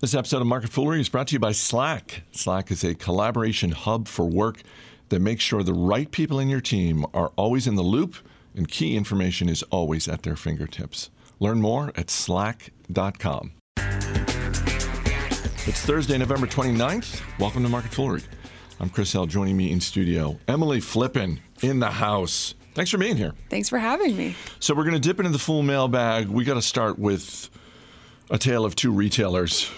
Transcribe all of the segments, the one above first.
This episode of Market Foolery is brought to you by Slack. Slack is a collaboration hub for work that makes sure the right people in your team are always in the loop and key information is always at their fingertips. Learn more at slack.com. It's Thursday, November 29th. Welcome to Market Foolery. I'm Chris Hill. Joining me in studio, Emily Flippen in the house. Thanks for being here. Thanks for having me. So we're going to dip into the full mailbag. We got to start with a tale of two retailers,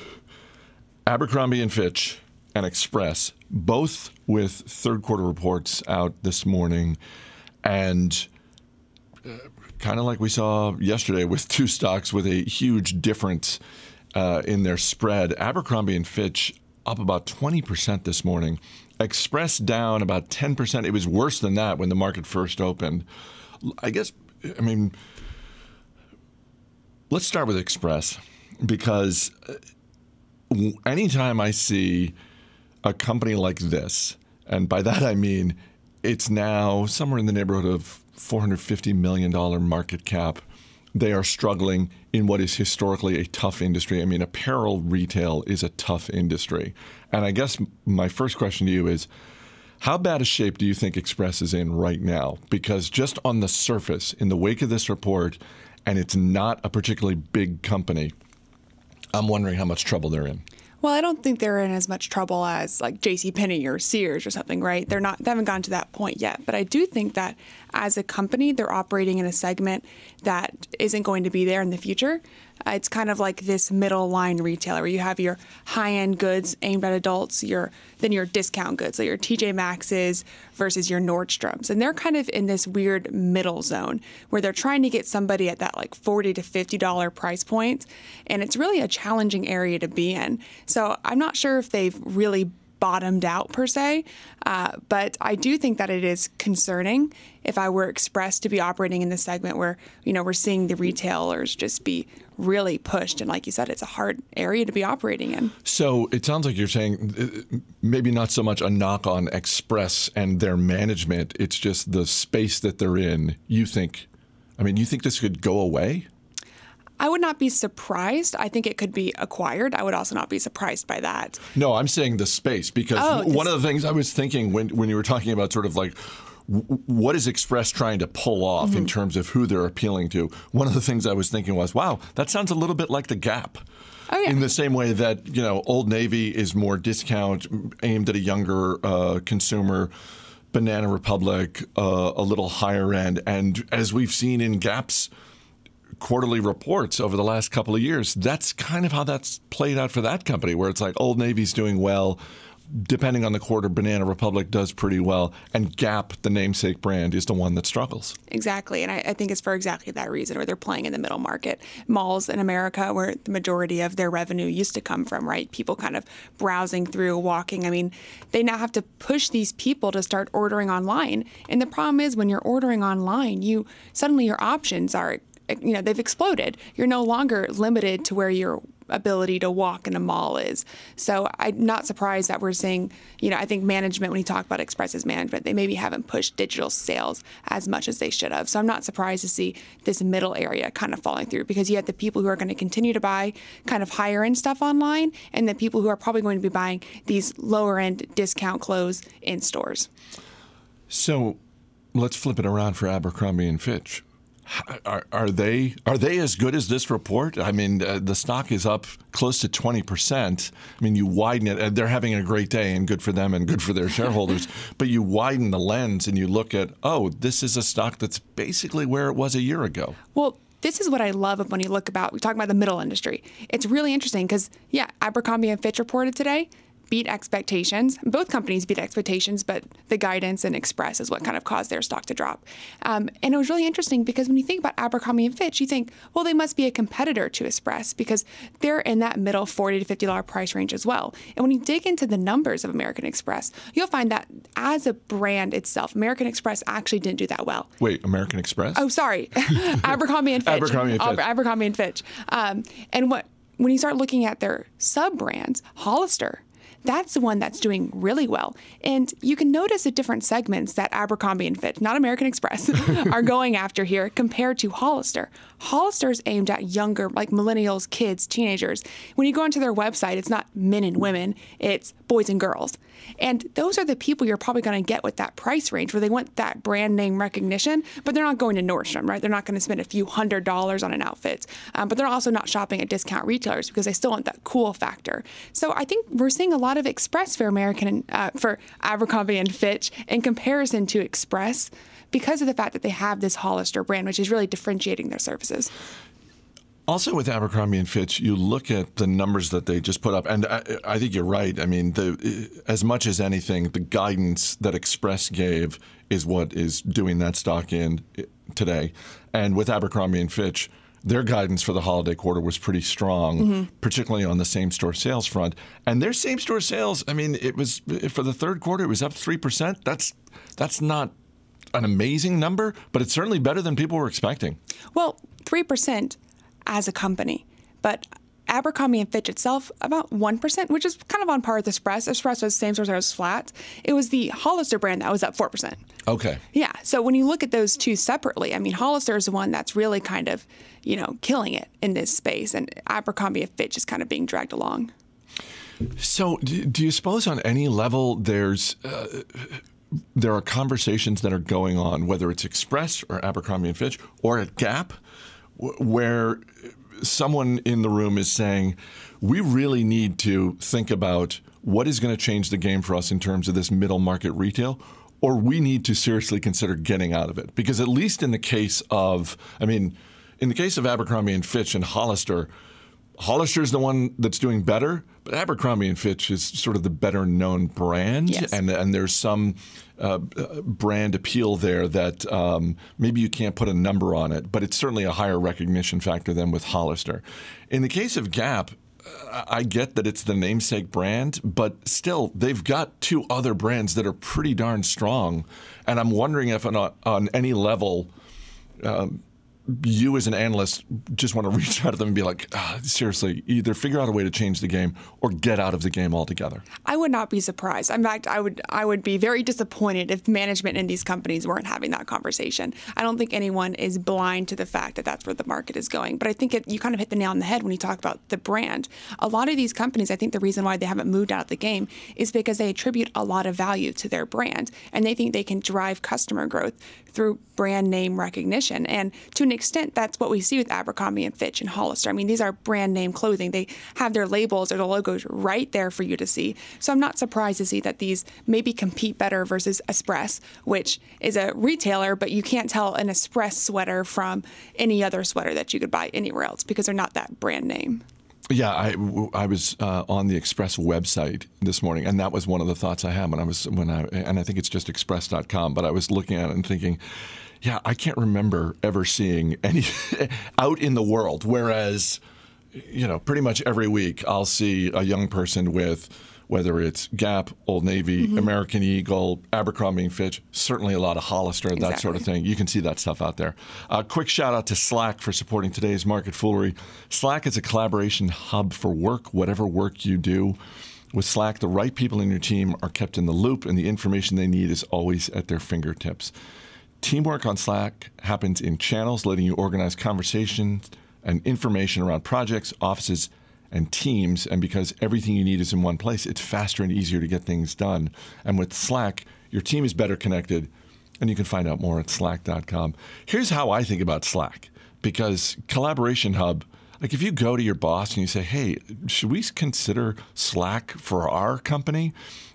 Abercrombie and Fitch and Express, both with third quarter reports out this morning, and uh, kind of like we saw yesterday with two stocks with a huge difference uh, in their spread. Abercrombie and Fitch up about 20% this morning. Express down about 10%. It was worse than that when the market first opened. I guess, I mean, let's start with Express because uh, anytime I see a company like this, and by that I mean it's now somewhere in the neighborhood of $450 million market cap. They are struggling in what is historically a tough industry. I mean, apparel retail is a tough industry. And I guess my first question to you is how bad a shape do you think Express is in right now? Because just on the surface, in the wake of this report, and it's not a particularly big company, I'm wondering how much trouble they're in. Well, I don't think they're in as much trouble as like J.C. Penney or Sears or something, right? They're not. They haven't gotten to that point yet. But I do think that as a company, they're operating in a segment that isn't going to be there in the future. Uh, it's kind of like this middle line retailer where you have your high end goods aimed at adults, your then your discount goods, like your TJ Maxx's versus your Nordstroms, and they're kind of in this weird middle zone where they're trying to get somebody at that like forty to fifty dollar price point, and it's really a challenging area to be in. So I'm not sure if they've really bottomed out per se, uh, but I do think that it is concerning if I were Express to be operating in this segment where you know we're seeing the retailers just be really pushed, and like you said, it's a hard area to be operating in. So it sounds like you're saying uh, maybe not so much a knock on Express and their management; it's just the space that they're in. You think, I mean, you think this could go away? I would not be surprised. I think it could be acquired. I would also not be surprised by that. No, I'm saying the space because Oh, one of the things I was thinking when when you were talking about sort of like what is Express trying to pull off Mm-hmm. in terms of who they're appealing to? One of the things I was thinking was, wow, that sounds a little bit like the Gap. Oh, yeah. In the same way that you know, Old Navy is more discount, aimed at a younger uh, consumer. Banana Republic, uh, a little higher end, and as we've seen in Gap's quarterly reports over the last couple of years. That's kind of how that's played out for that company, where it's like Old Navy's doing well. Depending on the quarter, Banana Republic does pretty well, and Gap, the namesake brand, is the one that struggles. Exactly. And I, I think it's for exactly that reason where they're playing in the middle market. Malls in America, where the majority of their revenue used to come from, right? People kind of browsing through, walking. I mean, they now have to push these people to start ordering online. And the problem is when you're ordering online, you suddenly your options are Eh, you know they've exploded. You're no longer limited to where your ability to walk in a mall is. So i'm not surprised that we're seeing you know i think management when you talk about express's management they maybe haven't pushed digital sales as much as they should have. So i'm not surprised to see this middle area kind of falling through because you have the people who are going to continue to buy kind of higher end stuff online and the people who are probably going to be buying these lower end discount clothes in stores. So let's flip it around for Abercrombie and Fitch. Are, are they are they as good as this report? I mean, uh, the stock is up close to twenty percent. I mean, you widen it. And they're having a great day, and good for them, and good for their shareholders. but you widen the lens, and you look at, oh, this is a stock that's basically where it was a year ago. Well, this is what I love when you look about we talk about the middle industry. It's really interesting because yeah, Abercrombie and Fitch reported today beat expectations. Both companies beat expectations, but the guidance and Express is what kind of caused their stock to drop. Um, and it was really interesting because when you think about Abercrombie and Fitch, you think, well, they must be a competitor to Express because they're in that middle forty to fifty dollar price range as well. And when you dig into the numbers of American Express, you'll find that as a brand itself, American Express actually didn't do that well. Wait, American Express? Oh, sorry, Abercrombie and Fitch. Abercrombie and Fitch. Abercrombie and Fitch. Um, and what when you start looking at their sub brands, Hollister, that's the one that's doing really well. And you can notice the different segments that Abercrombie and Fitch, not American Express, are going after here compared to Hollister. Hollister is aimed at younger, like millennials, kids, teenagers. When you go onto their website, it's not men and women, it's boys and girls. And those are the people you're probably going to get with that price range where they want that brand name recognition, but they're not going to Nordstrom, right? They're not going to spend a few hundred dollars on an outfit. Um, but they're also not shopping at discount retailers because they still want that cool factor. So I think we're seeing a lot of Express for American, uh, for Abercrombie and Fitch in comparison to Express because of the fact that they have this Hollister brand, which is really differentiating their services. Also, with Abercrombie and Fitch, you look at the numbers that they just put up, and I, I, think you're right. I mean, the, as much as anything, the guidance that Express gave is what is doing that stock in today. And with Abercrombie and Fitch, their guidance for the holiday quarter was pretty strong, mm-hmm. particularly on the same store sales front. And their same store sales, I mean, it was for the third quarter, it was up three percent. That's that's not an amazing number, but it's certainly better than people were expecting. Well, three percent as a company. But Abercrombie and Fitch itself, about 1%, which is kind of on par with Express. Express was the same store was flat. It was the Hollister brand that was up 4%. Okay. Yeah. So when you look at those two separately, I mean, Hollister is the one that's really kind of, you know, killing it in this space, and Abercrombie and Fitch is kind of being dragged along. So, do you suppose on any level there's uh, there are conversations that are going on, whether it's Express or Abercrombie and Fitch or at Gap, where someone in the room is saying, we really need to think about what is going to change the game for us in terms of this middle market retail, or we need to seriously consider getting out of it. Because at least in the case of, I mean, in the case of Abercrombie and Fitch and Hollister, Hollister is the one that's doing better, but Abercrombie and Fitch is sort of the better known brand, yes. and and there's some uh, brand appeal there that um, maybe you can't put a number on it, but it's certainly a higher recognition factor than with Hollister. In the case of Gap, I get that it's the namesake brand, but still, they've got two other brands that are pretty darn strong, and I'm wondering if on, on any level. Um, you as an analyst just want to reach out to them and be like, ah, seriously, either figure out a way to change the game or get out of the game altogether. I would not be surprised. In fact, I would I would be very disappointed if management in these companies weren't having that conversation. I don't think anyone is blind to the fact that that's where the market is going. But I think it, you kind of hit the nail on the head when you talk about the brand. A lot of these companies, I think the reason why they haven't moved out of the game is because they attribute a lot of value to their brand and they think they can drive customer growth through brand name recognition. And to an extent, that's what we see with Abercrombie and Fitch and Hollister. I mean, these are brand name clothing. They have their labels or the logos right there for you to see. So I'm not surprised to see that these maybe compete better versus Express, which is a retailer, but you can't tell an Express sweater from any other sweater that you could buy anywhere else because they're not that brand name. Yeah, I, I was uh, on the Express website this morning, and that was one of the thoughts I had when I was when I and I think it's just express.com, but I was looking at it and thinking, yeah, I can't remember ever seeing any out in the world. Whereas, you know, pretty much every week I'll see a young person with whether it's Gap, Old Navy, mm-hmm. American Eagle, Abercrombie and Fitch, certainly a lot of Hollister, exactly. that sort of thing. You can see that stuff out there. A uh, quick shout out to Slack for supporting today's market foolery. Slack is a collaboration hub for work, whatever work you do. With Slack, the right people in your team are kept in the loop, and the information they need is always at their fingertips. Teamwork on Slack happens in channels, letting you organize conversations and information around projects, offices, and teams. And because everything you need is in one place, it's faster and easier to get things done. And with Slack, your team is better connected. And you can find out more at slack.com. Here's how I think about Slack because Collaboration Hub, like if you go to your boss and you say, hey, should we consider Slack for our company?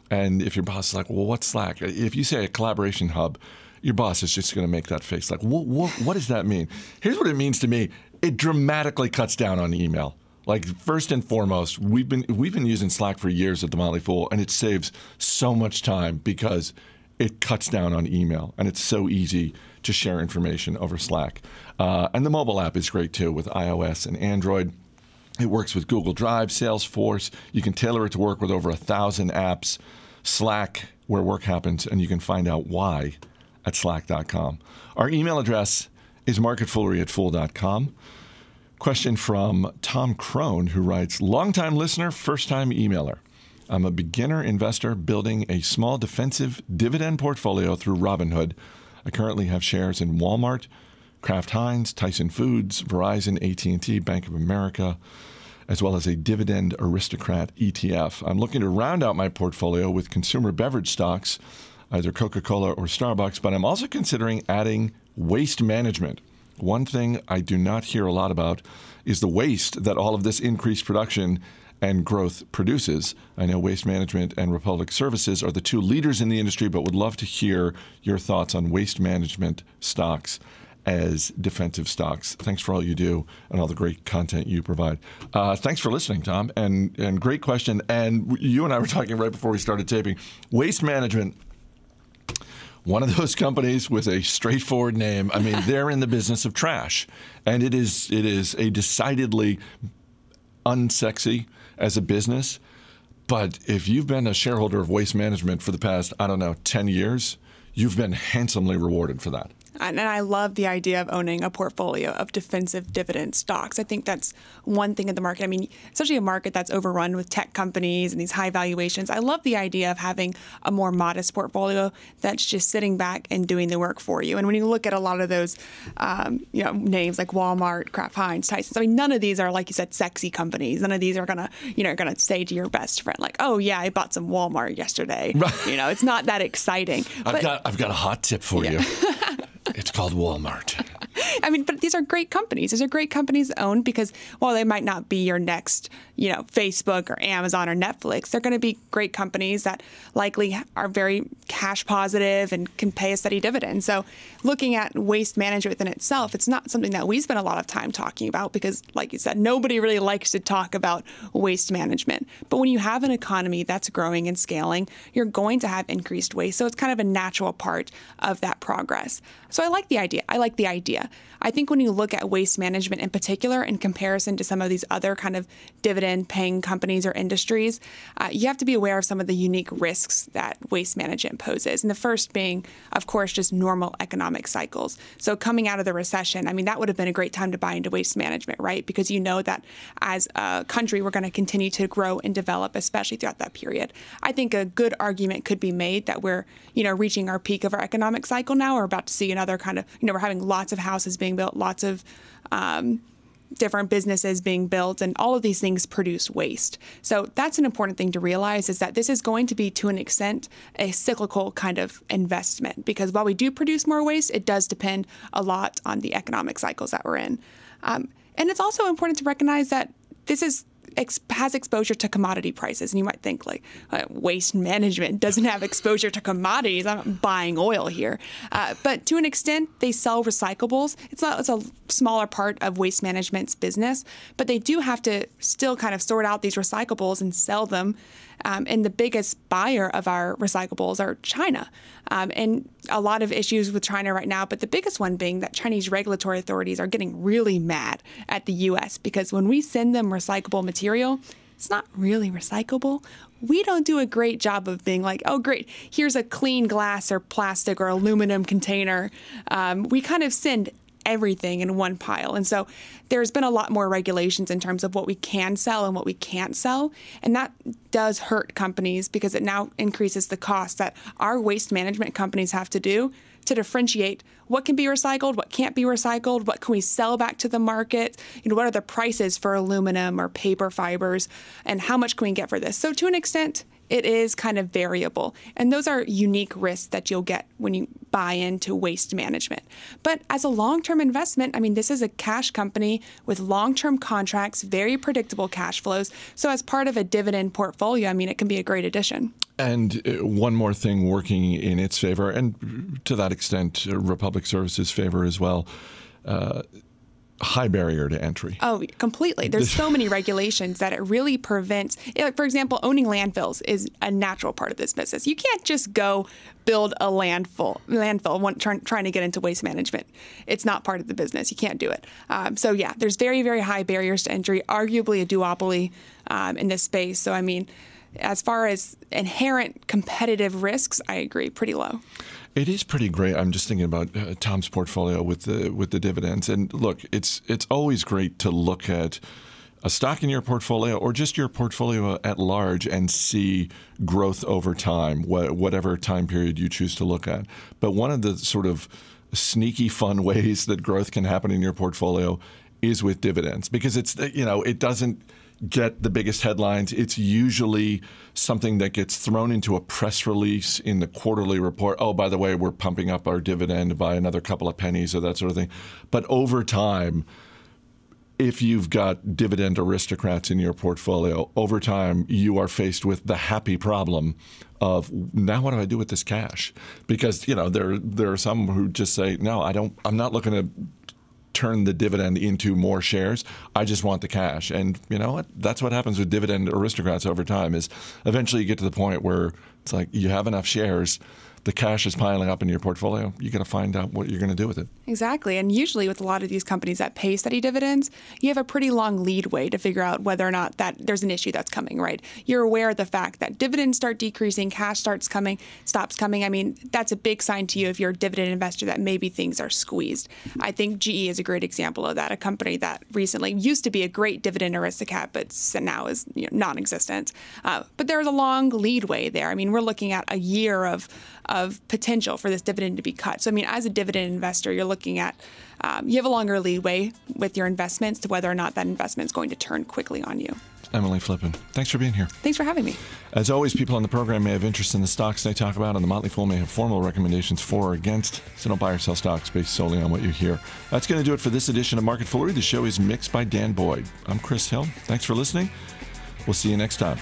And if your boss is like, well, what's Slack? If you say a collaboration hub, your boss is just going to make that face like, what, what, what does that mean? Here's what it means to me it dramatically cuts down on email. Like first and foremost, we've been we've been using Slack for years at the Motley Fool, and it saves so much time because it cuts down on email, and it's so easy to share information over Slack. Uh, and the mobile app is great too with iOS and Android. It works with Google Drive, Salesforce. You can tailor it to work with over a thousand apps. Slack, where work happens, and you can find out why at slack.com. Our email address is marketfoolery at fool.com. Question from Tom Crone, who writes Longtime listener, first time emailer. I'm a beginner investor building a small defensive dividend portfolio through Robinhood. I currently have shares in Walmart, Kraft Heinz, Tyson Foods, Verizon, AT&T, Bank of America, as well as a dividend aristocrat ETF. I'm looking to round out my portfolio with consumer beverage stocks, either Coca-Cola or Starbucks, but I'm also considering adding waste management. One thing I do not hear a lot about is the waste that all of this increased production and growth produces. I know Waste Management and Republic Services are the two leaders in the industry, but would love to hear your thoughts on waste management stocks as defensive stocks. Thanks for all you do and all the great content you provide. Uh, thanks for listening, Tom, and and great question. And you and I were talking right before we started taping. Waste Management one of those companies with a straightforward name. I mean, they're in the business of trash, and it is it is a decidedly unsexy as a business. But if you've been a shareholder of Waste Management for the past, I don't know, 10 years, you've been handsomely rewarded for that. And I love the idea of owning a portfolio of defensive dividend stocks. I think that's one thing in the market. I mean, especially a market that's overrun with tech companies and these high valuations. I love the idea of having a more modest portfolio that's just sitting back and doing the work for you. And when you look at a lot of those, um, you know, names like Walmart, Kraft Heinz, Tyson's, I mean, none of these are like you said, sexy companies. None of these are gonna, you know, gonna say to your best friend like, "Oh yeah, I bought some Walmart yesterday." Right. You know, it's not that exciting. I've but, got I've got a hot tip for yeah. you. It's called Walmart. I mean, but these are great companies. These are great companies owned because while they might not be your next, you know, Facebook or Amazon or Netflix, they're going to be great companies that likely are very cash positive and can pay a steady dividend. So, looking at waste management within itself, it's not something that we spend a lot of time talking about because, like you said, nobody really likes to talk about waste management. But when you have an economy that's growing and scaling, you're going to have increased waste. So, it's kind of a natural part of that progress. So, I like the idea. I like the idea. I think when you look at waste management in particular, in comparison to some of these other kind of dividend paying companies or industries, uh, you have to be aware of some of the unique risks that waste management poses. And the first being, of course, just normal economic cycles. So coming out of the recession, I mean, that would have been a great time to buy into waste management, right? Because you know that as a country, we're going to continue to grow and develop, especially throughout that period. I think a good argument could be made that we're, you know, reaching our peak of our economic cycle now. We're about to see another kind of, you know, we're having lots of houses being built, lots of um, different businesses being built and all of these things produce waste. So that's an important thing to realize is that this is going to be to an extent a cyclical kind of investment because while we do produce more waste, it does depend a lot on the economic cycles that we're in. Um, and it's also important to recognize that this is ex- has exposure to commodity prices. And you might think, like, uh, waste management doesn't have exposure to commodities. I'm not buying oil here. Uh, but to an extent, they sell recyclables. It's, not, it's a smaller part of waste management's business, but they do have to still kind of sort out these recyclables and sell them. Um, and the biggest buyer of our recyclables are China. Um, and a lot of issues with China right now, but the biggest one being that Chinese regulatory authorities are getting really mad at the US because when we send them recyclable material, it's not really recyclable. We don't do a great job of being like, oh, great, here's a clean glass or plastic or aluminum container. Um, we kind of send everything in one pile. And so there's been a lot more regulations in terms of what we can sell and what we can't sell. And that does hurt companies because it now increases the cost that our waste management companies have to do to differentiate what can be recycled, what can't be recycled, what can we sell back to the market, you know, what are the prices for aluminum or paper fibers, and how much can we get for this. So to an extent, it is kind of variable. And those are unique risks that you'll get when you buy into waste management. But as a long term investment, I mean, this is a cash company with long term contracts, very predictable cash flows. So, as part of a dividend portfolio, I mean, it can be a great addition. And uh, one more thing working in its favor, and to that extent, uh, Republic Services' favor as well. Uh, high barrier to entry. Oh, completely. There's so many regulations that it really prevents. Like for example, owning landfills is a natural part of this business. You can't just go build a landfill, landfill trying to get into waste management. It's not part of the business. You can't do it. Um, so yeah, there's very very high barriers to entry. Arguably a duopoly um, in this space. So I mean. As far as inherent competitive risks, I agree, pretty low. It is pretty great. I'm just thinking about uh, Tom's portfolio with the with the dividends. And look, it's it's always great to look at a stock in your portfolio or just your portfolio at large and see growth over time, whatever time period you choose to look at. But one of the sort of sneaky fun ways that growth can happen in your portfolio is with dividends because it's you know it doesn't get the biggest headlines. It's usually something that gets thrown into a press release in the quarterly report. Oh, by the way, we're pumping up our dividend by another couple of pennies or that sort of thing. But over time, if you've got dividend aristocrats in your portfolio, over time you are faced with the happy problem of now what do I do with this cash? Because you know there there are some who just say no, I don't. I'm not looking to turn the dividend into more shares. I just want the cash. And you know what? That's what happens with dividend aristocrats over time. Is eventually you get to the point where it's like you have enough shares the cash is piling up in your portfolio, you got to find out what you're going to do with it. Exactly. And usually with a lot of these companies that pay steady dividends, you have a pretty long lead way to figure out whether or not that there's an issue that's coming, right? You're aware of the fact that dividends start decreasing, cash starts coming, stops coming. I mean, that's a big sign to you if you're a dividend investor that maybe things are squeezed. I think GE is a great example of that, a company that recently used to be a great dividend aristocrat, but now is you know, non-existent. Uh, but there's a long lead way there. I mean, we're looking at a year of of potential for this dividend to be cut. So, I mean, as a dividend investor, you're looking at um, you have a longer leeway with your investments to whether or not that investment is going to turn quickly on you. Emily Flippen, thanks for being here. Thanks for having me. As always, people on the program may have interest in the stocks they talk about, and the Motley Fool may have formal recommendations for or against, so don't buy or sell stocks based solely on what you hear. That's going to do it for this edition of Market Foolery. The show is mixed by Dan Boyd. I'm Chris Hill. Thanks for listening. We'll see you next time.